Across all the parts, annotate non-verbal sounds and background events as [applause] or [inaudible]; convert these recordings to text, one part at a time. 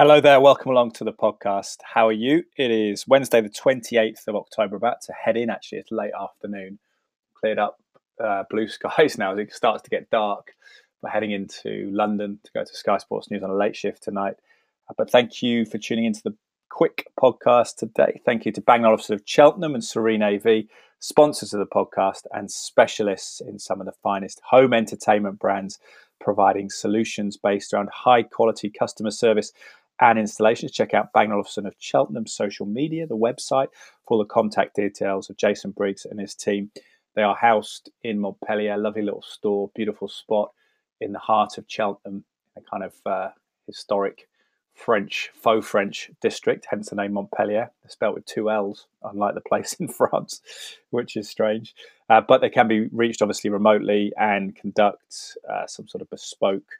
Hello there, welcome along to the podcast. How are you? It is Wednesday, the 28th of October, about to head in actually. It's late afternoon, cleared up uh, blue [laughs] skies now as it starts to get dark. We're heading into London to go to Sky Sports News on a late shift tonight. Uh, but thank you for tuning into the quick podcast today. Thank you to Bang Olufsen of Cheltenham and Serene AV, sponsors of the podcast and specialists in some of the finest home entertainment brands, providing solutions based around high quality customer service and installations, check out Bang Olufsen of Cheltenham social media, the website, for the contact details of Jason Briggs and his team. They are housed in Montpellier, lovely little store, beautiful spot in the heart of Cheltenham, a kind of uh, historic French, faux French district, hence the name Montpellier. Spelled with two L's, unlike the place [laughs] in France, which is strange. Uh, but they can be reached obviously remotely and conduct uh, some sort of bespoke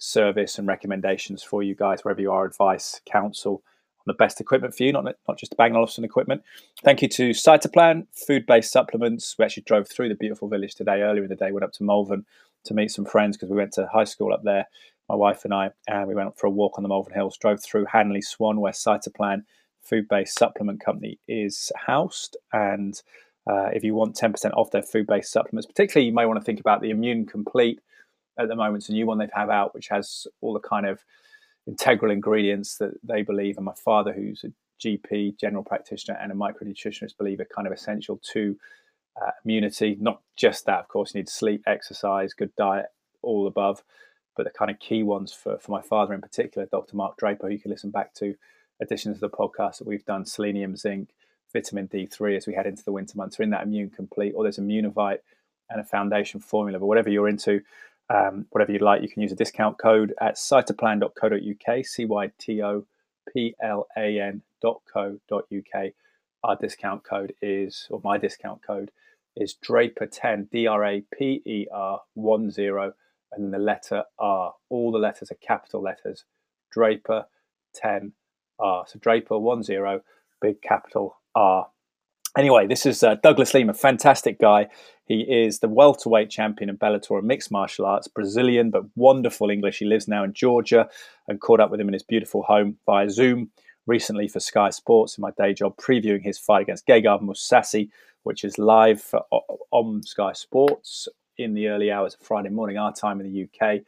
service and recommendations for you guys wherever you are, advice, counsel on the best equipment for you, not not just Bang Olufsen equipment. Thank you to Cytoplan, food-based supplements. We actually drove through the beautiful village today. Earlier in the day, went up to Malvern to meet some friends because we went to high school up there. My wife and I, and we went for a walk on the Malvern Hills. Drove through Hanley Swan, where Cytoplan, food-based supplement company, is housed, and uh, if you want 10% off their food-based supplements, particularly you may want to think about the Immune Complete at the moment. It's a new one they've have out, which has all the kind of integral ingredients that they believe, and my father, who's a GP, general practitioner, and a micronutritionist, believe are kind of essential to uh, immunity. Not just that, of course, you need sleep, exercise, good diet, all above, but the kind of key ones for, for my father in particular, Dr. Mark Draper, who you can listen back to additions to the podcast that we've done, selenium, zinc, vitamin D3 as we head into the winter months are in that immune complete, or there's Immunovite and a foundation formula, but whatever you're into, um, whatever you'd like, you can use a discount code at cytoplan.co.uk, C Y T O P L A N.co.uk. Our discount code is, or my discount code is Draper10, D R A P E R 1 0, and the letter R. All the letters are capital letters. Draper 10 R. So Draper 1 0, big capital R. Anyway, this is uh, Douglas Lima, fantastic guy. He is the welterweight champion of Bellator and mixed martial arts, Brazilian but wonderful English. He lives now in Georgia and caught up with him in his beautiful home via Zoom recently for Sky Sports in my day job, previewing his fight against Gegard Mousasi, which is live for, on Sky Sports in the early hours of Friday morning, our time in the UK.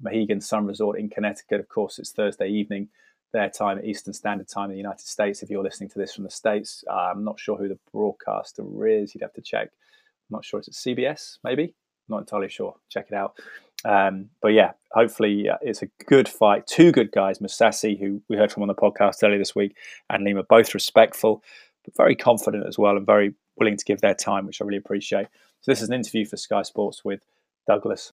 Mohegan Sun Resort in Connecticut. Of course, it's Thursday evening their time, Eastern Standard Time in the United States. If you're listening to this from the States, uh, I'm not sure who the broadcaster is. You'd have to check. I'm not sure. It's CBS, maybe. Not entirely sure. Check it out. Um, but yeah, hopefully uh, it's a good fight. Two good guys, Mousasi, who we heard from on the podcast earlier this week, and Lima, both respectful, but very confident as well, and very willing to give their time, which I really appreciate. So this is an interview for Sky Sports with Douglas.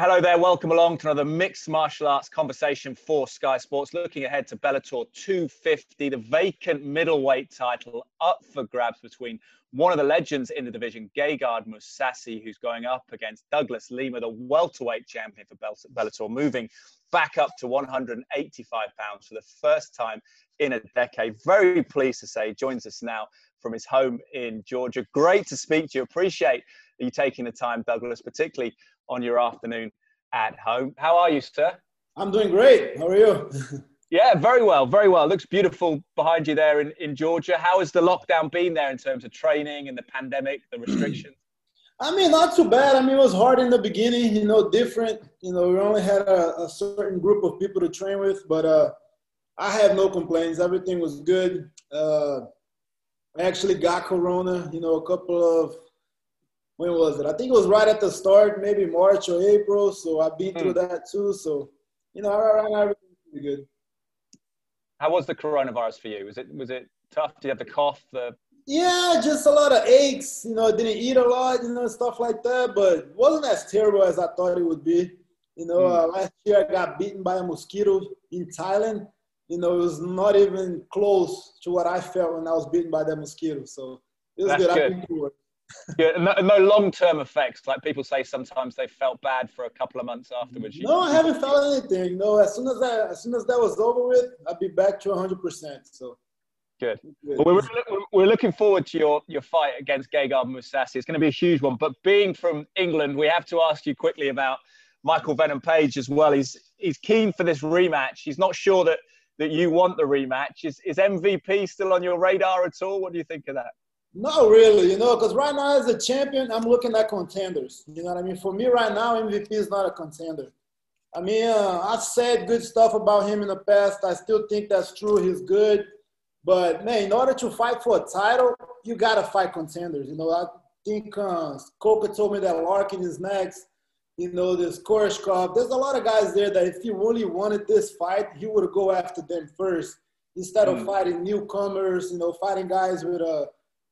Hello there, welcome along to another mixed martial arts conversation for Sky Sports. Looking ahead to Bellator 250, the vacant middleweight title up for grabs between one of the legends in the division, Gegard Mousasi, who's going up against Douglas Lima, the welterweight champion for Bellator, moving back up to 185 pounds for the first time in a decade. Very pleased to say, joins us now from his home in Georgia. Great to speak to you. Appreciate you taking the time, Douglas, particularly on your afternoon at home. How are you, sir? I'm doing great. How are you? [laughs] yeah, very well, very well. Looks beautiful behind you there in, in Georgia. How has the lockdown been there in terms of training and the pandemic, the restrictions? [clears throat] [clears throat] I mean, not too bad. I mean, it was hard in the beginning, you know, different. You know, we only had a, a certain group of people to train with, but uh, I have no complaints. Everything was good. Uh, I actually got Corona, you know, a couple of when was it? I think it was right at the start, maybe March or April. So I've been through mm. that too. So, you know, everything's pretty good. How was the coronavirus for you? Was it was it tough? Did you have the cough? The yeah, just a lot of aches. You know, I didn't eat a lot, you know, stuff like that. But wasn't as terrible as I thought it would be. You know, mm. uh, last year I got bitten by a mosquito in Thailand. You know, it was not even close to what I felt when I was bitten by that mosquito. So it was That's good. good yeah, no, no long-term effects. Like people say, sometimes they felt bad for a couple of months afterwards. No, I haven't felt anything. No, as soon as that, as soon as that was over with, I'll be back to 100. percent So. Good. Well, we're, we're looking forward to your, your fight against Gegard Mousasi. It's going to be a huge one. But being from England, we have to ask you quickly about Michael Venom Page as well. He's he's keen for this rematch. He's not sure that that you want the rematch. Is is MVP still on your radar at all? What do you think of that? No, really, you know, because right now as a champion, I'm looking at contenders. You know what I mean? For me right now, MVP is not a contender. I mean, uh, I said good stuff about him in the past. I still think that's true. He's good. But, man, in order to fight for a title, you got to fight contenders. You know, I think uh, Coker told me that Larkin is next. You know, there's Koreshkov. There's a lot of guys there that if he really wanted this fight, he would go after them first instead of mm. fighting newcomers, you know, fighting guys with a,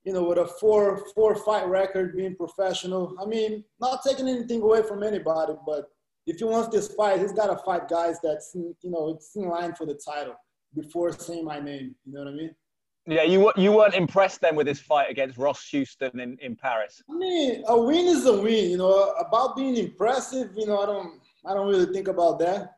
you know, with a four four fight record, being professional. I mean, not taking anything away from anybody, but if he wants this fight, he's got to fight guys that's you know it's in line for the title before saying my name. You know what I mean? Yeah, you you weren't impressed then with his fight against Ross Houston in, in Paris. I mean, a win is a win. You know, about being impressive. You know, I don't I don't really think about that.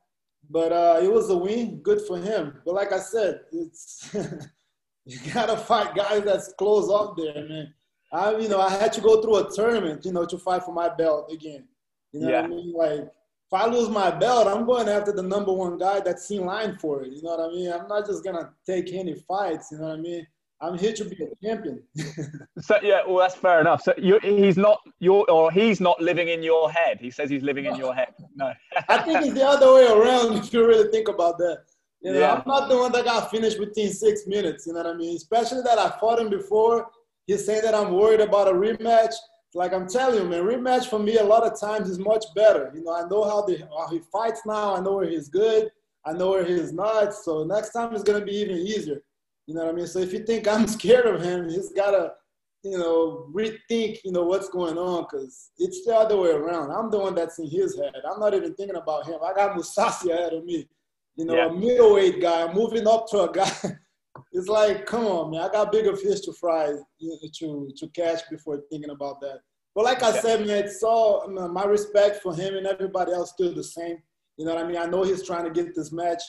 But uh, it was a win, good for him. But like I said, it's [laughs] you gotta fight guys that's close up there, man. I, you know, I had to go through a tournament, you know, to fight for my belt again. You know yeah. what I mean? Like if I lose my belt, I'm going after the number one guy that's in line for it. You know what I mean? I'm not just gonna take any fights. You know what I mean? I'm here to be a champion. [laughs] so yeah, well that's fair enough. So you, he's not your or he's not living in your head. He says he's living in your head. No. I think [laughs] it's the other way around. If you really think about that, you know, yeah. I'm not the one that got finished within six minutes. You know what I mean? Especially that I fought him before. He's saying that I'm worried about a rematch like I'm telling you, man, rematch for me a lot of times is much better. You know, I know how, the, how he fights now. I know where he's good. I know where he's not. So next time it's gonna be even easier. You know what I mean? So if you think I'm [laughs] scared of him, he's gotta, you know, rethink, you know, what's going on because it's the other way around. I'm the one that's in his head. I'm not even thinking about him. I got Mousasi ahead of me. You know, yeah. a middleweight guy moving up to a guy. [laughs] it's like, come on, man, I got bigger fish to fry to to catch before thinking about that. But like I said, man, it's all my respect for him and everybody else still the same. You know what I mean? I know he's trying to get this match.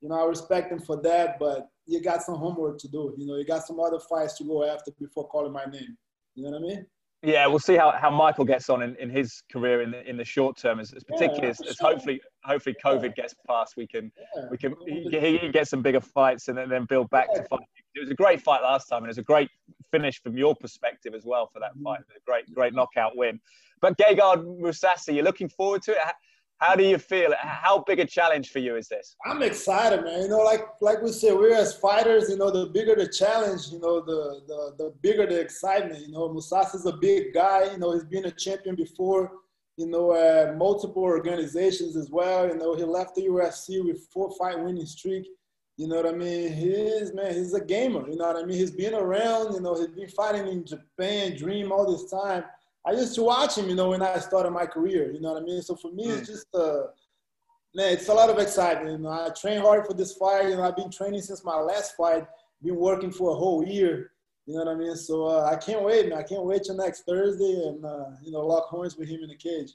You know, I respect him for that, but you got some homework to do. You know, you got some other fights to go after before calling my name. You know what I mean? Yeah, we'll see how, how Michael gets on in, in his career in the in the short term, as, as particularly yeah, as, as sure. hopefully hopefully COVID gets past, we can yeah. we can he, he, can get some bigger fights and then, then build back yeah. to fight. It was a great fight last time, and it was a great finish from your perspective as well for that fight. A great great knockout win. But Gegard Mousasi, you're looking forward to it. How do you feel? How big a challenge for you is this? I'm excited, man. You know, like like we said, we're as fighters. You know, the bigger the challenge, you know, the the, the bigger the excitement. You know, is a big guy. You know, he's been a champion before. You know, uh, multiple organizations as well. You know, he left the UFC with four fight winning streak. You know what I mean? He's man, he's a gamer. You know what I mean? He's been around. You know, he's been fighting in Japan, Dream all this time I used to watch him, you know, when I started my career. You know what I mean? So for me, it's mm. just uh, man, it's a lot of excitement. You know, I train hard for this fight. You know, I've been training since my last fight. Been working for a whole year. You know what I mean? So uh, I can't wait, man. I can't wait till next Thursday and uh, you know lock horns with him in the cage.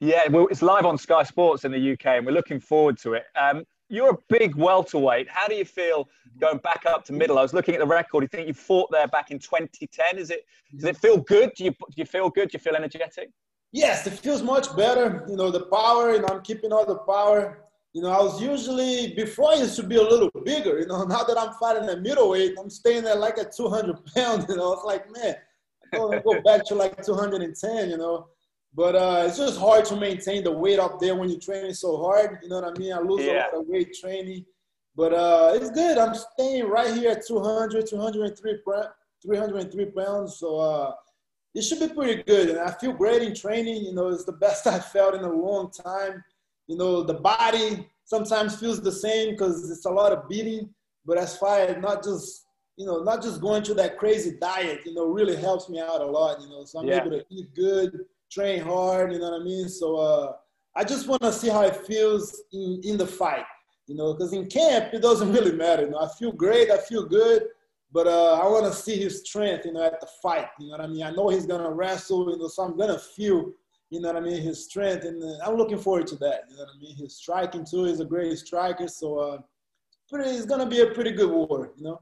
Yeah, well, it's live on Sky Sports in the UK, and we're looking forward to it. Um, you're a big welterweight. How do you feel going back up to middle? I was looking at the record. You think you fought there back in 2010? Is it does it feel good? Do you do you feel good? Do you feel energetic? Yes, it feels much better. You know, the power, you know, I'm keeping all the power. You know, I was usually before I used to be a little bigger. You know, [laughs] now that I'm fighting at middleweight, I'm staying there like at 200 pounds. [laughs] You know, it's like man, I go, go back to like 210. You know, but uh, it's just hard to maintain the weight up there when you're training so hard. You know what I mean? I lose yeah. a lot of weight training. But uh, it's good. I'm staying right here at 200, 203, 303 pounds. So uh, it should be pretty good. And I feel great in training. You know, it's the [laughs] best I've felt in a long time. You know, the body sometimes feels the same because it's a lot of beating. But as far as not just, you know, not just going through that crazy diet, you know, really helps me out a lot. You know, so I'm yeah. able to eat good train hard, you know what I mean? So uh, I just want to see how it feels in, in the fight, you know, because in camp, it doesn't [laughs] really matter. You know, I feel great, I feel good, but uh, I want to see his strength, you know, at the fight, you know what I mean? I know he's going to wrestle, you know, so I'm going to feel, you know what I mean, his strength, and uh, I'm looking forward to that, you know what I mean? His striking, too, he's a great striker, so uh, pretty, it's going to be a pretty good war, you know?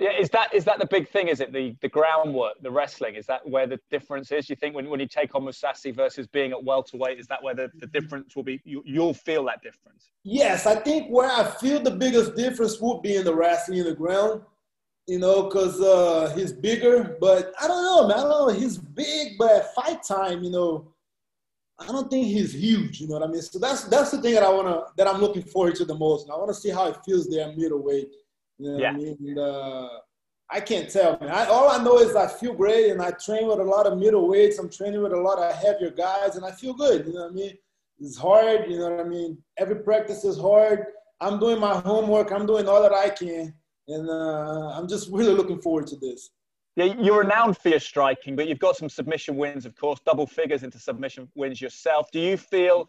Yeah, is that is that the big thing? Is it the the groundwork, the wrestling? Is that where the difference is? You think when, when you take on Mousasi versus being at welterweight, is that where the, the difference will be? You, you'll feel that difference. Yes, I think where I feel the biggest difference would be in the wrestling in the ground. You know, because uh, he's bigger, but I don't know, man. I don't know. He's big, but at fight time, you know, I don't think he's huge. You know what I mean? So that's that's the thing that I wanna that I'm looking forward to the most. And I want to see how it feels there middleweight you know yeah. I mean? And, uh, I can't tell, man. I, all I know is I feel great, and I train with a lot of middleweights. I'm training with a lot of heavier guys, and I feel good. You know what I mean? It's hard. You know what I mean? Every practice is hard. I'm doing my homework. I'm doing all that I can, and uh, I'm just really looking forward to this. Yeah, you're renowned for your striking, but you've got some submission wins, of course, double figures into submission wins yourself. Do you feel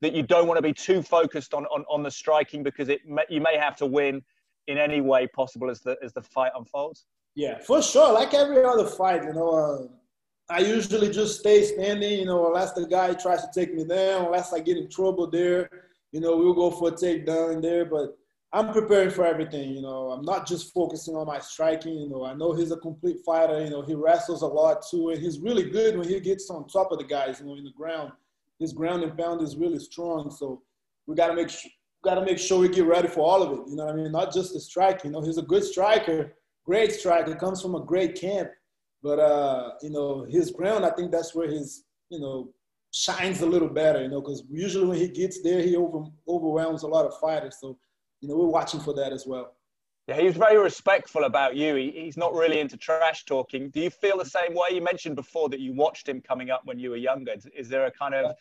that you don't want to be too focused on on, on the striking because it may, you may have to win in any way possible as the as the fight unfolds? Yeah, for sure. Like every other fight, you know, uh, I usually just stay standing. You know, unless the guy tries to take me down, unless I get in trouble there, you know, we'll go for a takedown there. But I'm preparing for everything. You know, I'm not just focusing on my striking. You know, I know he's a complete fighter. You know, he wrestles a lot too, and he's really good when he gets on top of the guys. You know, in the ground, his ground and pound is really strong. So we got to make sure got to make sure we get ready for all of it. You know what I mean? Not just the strike. You know, he's a good striker, great striker, comes from a great camp. But uh, you know, his ground, I think that's where his you know shines a little better. You know, because usually when he gets there, he over, overwhelms a lot of fighters. So you know, we're watching for that as well. Yeah, he was very respectful about you. He, he's not really into trash talking. Do you feel the same way? You mentioned before that you watched him coming up when you were younger. Is there a kind of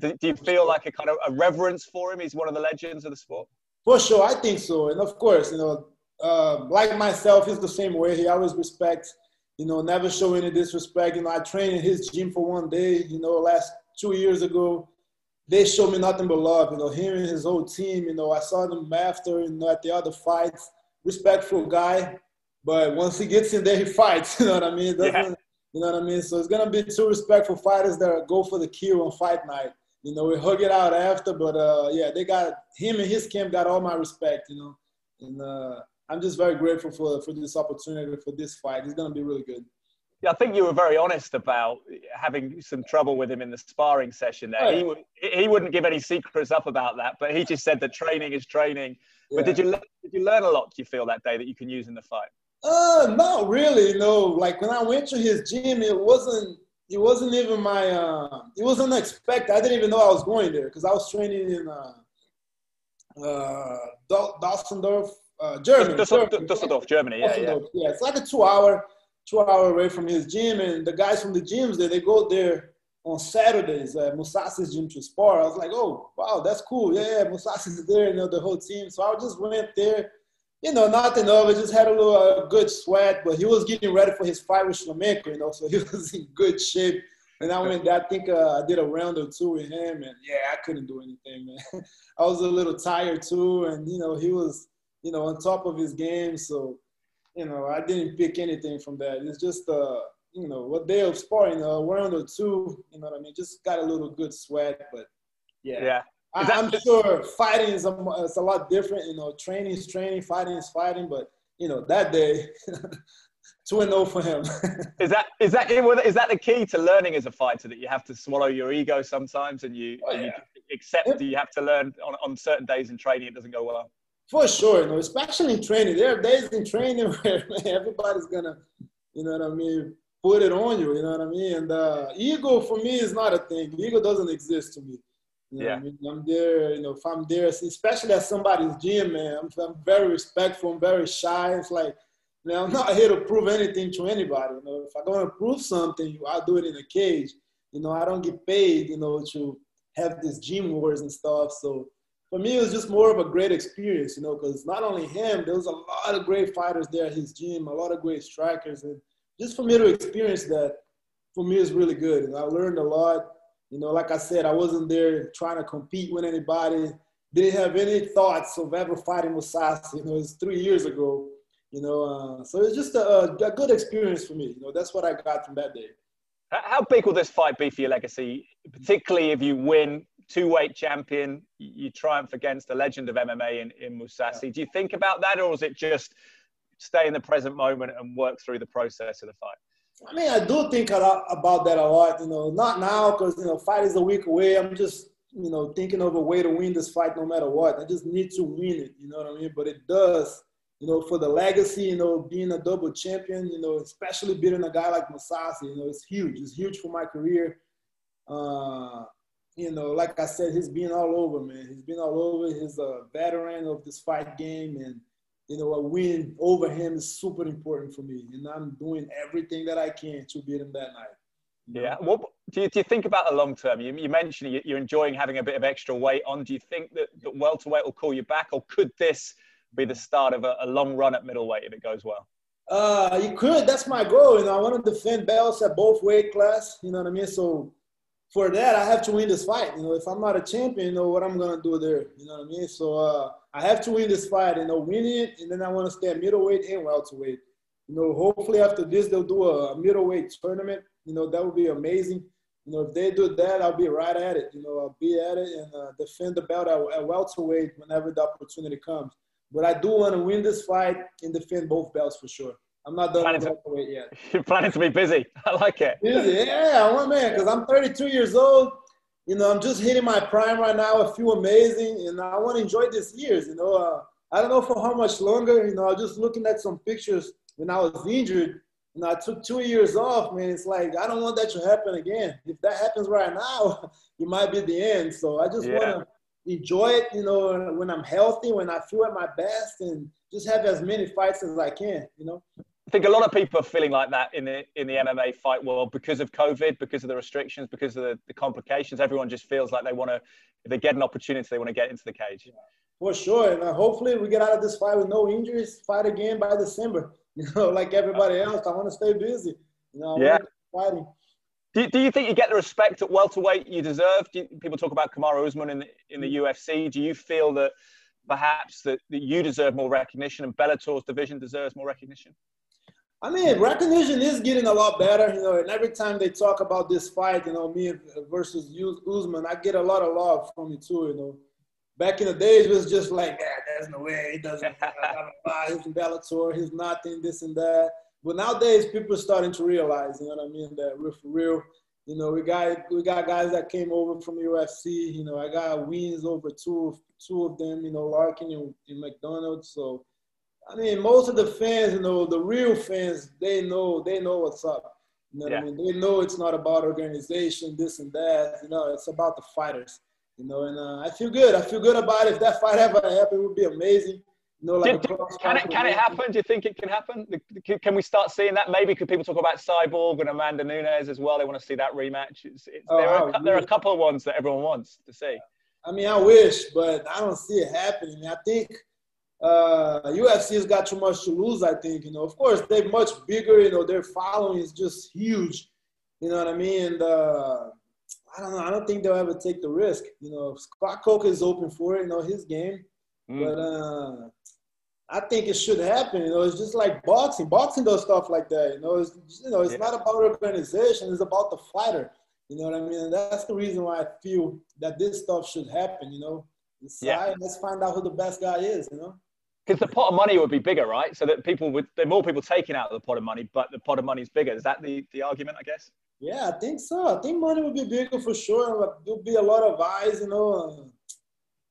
do, you feel like a kind of a reverence for him? He's one of the legends of the sport. For sure, I think so. And of course, you know, uh, like myself, he's the same way. He always respects, you know, never show any disrespect. You know, I trained in his gym for one day, you know, last two years ago. They showed me nothing but love. You know, him and his whole team, you know, I saw them after, you know, at the other fights. Respectful guy. But once he gets in there, he fights. [laughs] You know what I mean? Yeah. You know what I mean? So it's gonna be two respectful fighters that go for the kill on fight night. You know, we hug it out after, but uh, yeah, they got him and his camp got all my respect. You know, and uh, I'm just very grateful for for this opportunity for this fight. It's gonna be really good. Yeah, I think you were very honest about having some trouble with him in the sparring session. There, he would he wouldn't give any secrets up about that, but he just said that training is training. Yeah. But did you did you learn a lot? Do you feel that day that you can use in the fight? Uh, not really. No, like when I went to his gym, it wasn't. It wasn't even my. Uh, it wasn't expected. I didn't even know I was going there because I was training in uh, uh, Dusseldorf, uh, Germany. Dusseldorf, Dusseldorf, Germany. Yeah, Dusseldorf. yeah. Yeah, it's like a two-hour, two-hour away from his gym, and the guys from the gyms there, they go there on Saturdays at Mousasi's gym to spar. I was like, oh, wow, that's cool. Yeah, yeah, Mousasi's there, you know, the whole team. So I just went there you know, nothing over, just had a little uh, good sweat, but he was getting ready for his fight with Shlemenko, you know, so he [laughs] was in good shape. And I went, I think uh, I did a round or two with him, and yeah, I couldn't do anything, man. [laughs] I was a little tired too, and you know, he was, you know, on top of his game, so you know, I didn't pick anything from that. It's just, uh, you know, what day of sparring, a round or two, you know what I mean? Just got a little good sweat, but yeah. Yeah. I, am sure fighting is a, it's a lot different. You know, training is training, fighting is fighting. But you know, that day, [laughs] two and zero oh for him. [laughs] is that is that is that the key to learning as a fighter that you have to swallow your ego sometimes and you, oh, and you accept that you have to learn on, on certain days in training it doesn't go well. For sure, you know, especially in training. There are days in training [laughs] where man, everybody's gonna, you know what I mean, put it on you. You know what I mean? And uh, ego for me is not a thing. Ego doesn't exist to me. You yeah. I mean? I'm there, you know, if I'm there, especially at somebody's gym, man, I'm, I'm very respectful, I'm very shy. It's like, you know, I'm not here to prove anything to anybody. You know, if I'm going to prove something, I'll do it in a cage. You know, I don't get paid, you know, to have these gym wars and stuff. So for me, it was just more of a great experience, you know, because not only him, there was a lot of great fighters there at his gym, a lot of great strikers. And just for me to experience that, for me, is really good. And I learned a lot. You know, like I said, I wasn't there trying to compete with anybody. Didn't have any thoughts of ever fighting Mousasi. You know, it was three years ago. You know, uh, so it's just a, a, good experience for me. You know, that's what I got from that day. How big will this fight be for your legacy, particularly if you win two-weight champion, you triumph against a legend of MMA in, in Mousasi? Yeah. Do you think about that, or is it just stay in the present moment and work through the process of the fight? I mean, I do think a lot about that a lot. You know, not now because you know, fight is a week away. I'm just you know thinking of a way to win this fight no matter what. I just need to win it. You know what I mean? But it does. You know, for the legacy, you know, being a double champion, you know, especially beating a guy like Mousasi, you know, it's huge. It's huge for my career. Uh, you know, like I said, he's been all over, man. He's been all over. He's a veteran of this fight game, and you know, a win over him is super important for me, and I'm doing everything that I can to beat him that night. Yeah. What do you, do you think about the long term? You, you mentioned you're enjoying having a bit of extra weight on. Do you think that, that welterweight will call you back, or could this be the start of a, a long run at middleweight if it goes well? Uh, you could. That's my goal. You know, I want to defend belts at both weight class. You know what I mean? So for that, I have to win this fight. You know, if I'm not a champion, you know what I'm gonna do there. You know what I mean? So uh, I have to win this fight. You know, win it, and then I want to stay middleweight and welterweight. You know, hopefully after this they'll do a middleweight tournament. You know, that would be amazing. You know, if they do that, I'll be right at it. You know, I'll be at it and uh, defend the belt at, at welterweight whenever the opportunity comes. But I do want to win this fight and defend both belts for sure. I'm not done planning to, yet. [laughs] You're planning to be busy. I like it. Busy, yeah, I want to man, because I'm 32 years old. You know, I'm just hitting my prime right now. I feel amazing, and I want to enjoy these years. You know, uh, I don't know for how much longer. You know, I was just looking at some pictures when I was injured. You know, I took two years off, man. It's like I don't want that to happen again. If that happens right now, [laughs] it might be the end. So I just yeah. want to enjoy it. You know, when I'm healthy, when I feel at my best, and just have as many fights as I can. You know. I think a lot of people are feeling like that in the in the MMA fight world because of COVID, because of the restrictions, because of the, the complications. Everyone just feels like they want to, if they get an opportunity, they want to get into the cage. For sure, and uh, hopefully we get out of this fight with no injuries. Fight again by December. [laughs] You know, like everybody else, I want to stay busy. You know, yeah. fighting. Do, do you think you get the respect at welterweight you deserve? You, people talk about Kamaru Usman in the, in the UFC. Do you feel that perhaps that, that you deserve more recognition and Bellator's division deserves more recognition? I mean, recognition is getting a lot better, you know. And every time they talk about this fight, you know, me versus Usman, I get a lot of love from it too, you know. Back in the days, it was just like, yeah, there's no way he doesn't. he's in Bellator, he's nothing, this and that. But nowadays, people are starting to realize, you know what I mean, that we're for real. You know, we got we got guys that came over from UFC. You know, I got wins over two of two of them. You know, Larkin and, and MacDonald. So I mean, most of the fans, you know, the real fans, they know they know what's up. You know yeah. I mean? They know it's not about organization, this and that. You know, it's about the fighters. You know, and uh, I feel good. I feel good about it. If that fight ever happened, it would be amazing. You know, like do, can it can it happen? Do you think it can happen? Can we start seeing that? Maybe could people talk about Cyborg and Amanda Nunes as well? They want to see that rematch. It's, it's, oh, there, are, a, there are a couple of ones that everyone wants to see. I mean, I wish, but I don't see it happening. I think uh, UFC's got too much to lose. I think you know. Of course, they're much bigger. You know, their following is just huge. You know what I mean? And uh, I don't know. I don't think they'll ever take the risk. You know, Scott Coker is open for it. You know, his game. Mm. But uh, I think it should happen. You know, it's just like boxing. Boxing does stuff like that. You know, it's you know, it's yeah. not about organization. It's about the fighter. You know what I mean? And that's the reason why I feel that this stuff should happen. You know, yeah. let's find out who the best guy is. You know because the pot of money would be bigger, right? So that people would there are more people taking out of the pot of money, but the pot of money is bigger. Is that the the argument? I guess. Yeah, I think so. I think money would be bigger for sure. There'll be a lot of eyes, you know.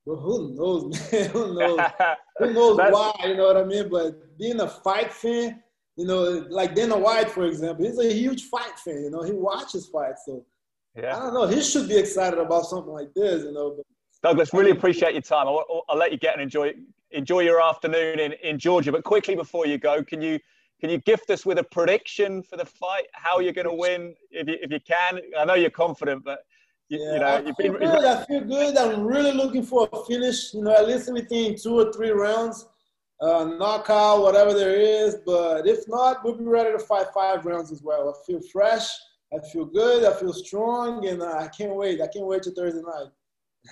Who knows, [laughs] man? who knows? [laughs] who knows why? You know what I mean? But being a fight fan, you know, like Dana White, for example, he's a huge fight fan. You know, he watches fights, so yeah. I don't know. He should be excited about something like this, you know. But, Douglas, really appreciate your time. I'll, I'll, let you get and enjoy enjoy your afternoon in, in Georgia. But quickly before you go, can you can you gift us with a prediction for the fight? How you're going to win, if you, if you can? I know you're confident, but you, yeah, you know, I feel been, good. I feel good. I'm really looking for a finish. You know, at least within two or three rounds, uh, knockout, whatever there is. But if not, we'll be ready to fight five rounds as well. I feel fresh. I feel good. I feel strong, and uh, I can't wait. I can't wait to Thursday night.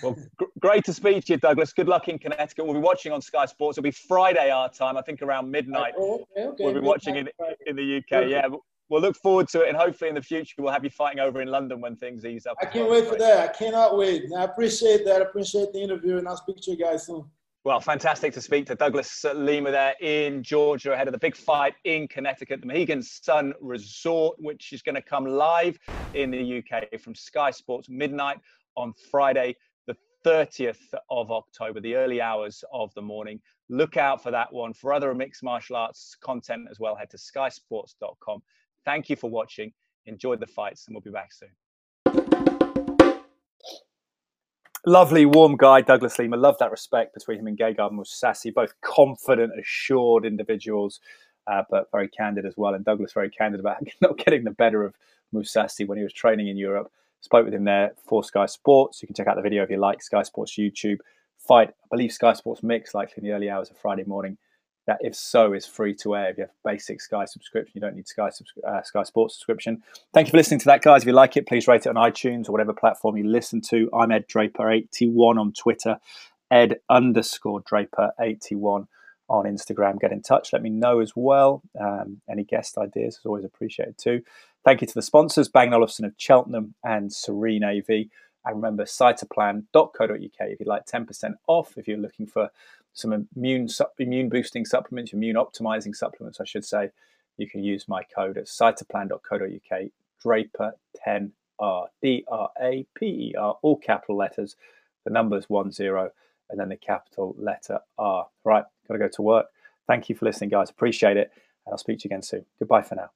Well, g- great to speak to you, Douglas. Good luck in Connecticut. We'll be watching on Sky Sports. It'll be Friday our time, I think around midnight. Oh, okay, okay. We'll be watching in, in the UK. Yeah, we'll look forward to it, and hopefully in the future we'll have you fighting over in London when things ease up. I can't wait for that. I cannot wait. I appreciate that. I appreciate the interview, and I'll speak to you guys soon. Well, fantastic to speak to Douglas Lima there in Georgia ahead of the big fight in Connecticut, the Mohegan Sun Resort, which is going to come live in the UK from Sky Sports midnight on Friday, 30th of October, the early hours of the morning. Look out for that one. For other mixed martial arts content as well, head to skysports.com. Thank you for watching. Enjoy the fights, and we'll be back soon. Lovely, warm guy, Douglas Lima. Love that respect between him and Gegard Mousasi. Both confident, assured individuals, uh, but very candid as well. And Douglas very candid about [laughs] not getting the better of Mousasi when he was training in Europe. Spoke with him there for Sky Sports. You can check out the video if you like. Sky Sports YouTube fight. I believe Sky Sports Mix, likely in the early hours of Friday morning that if so is free to air if you have basic sky subscription you don't need sky uh, sky sports subscription thank you for listening to that guys if you like it please rate it on itunes or whatever platform you listen to i'm ed draper 81 on twitter ed underscore draper 81 on instagram get in touch let me know as well. Um, any guest ideas is always appreciated too. Thank you to the sponsors bang olufsen of cheltenham and serene av and remember cytoplan.co.uk if you'd like 10% off if you're looking for some immune immune boosting supplements, immune optimizing supplements, I should say, you can use my code at cytoplan.co.uk, Draper10R, D R A P E R, all capital letters, the numbers one zero, and then the capital letter R. Right, got to go to work. Thank you for listening, guys. Appreciate it. And I'll speak to you again soon. Goodbye for now.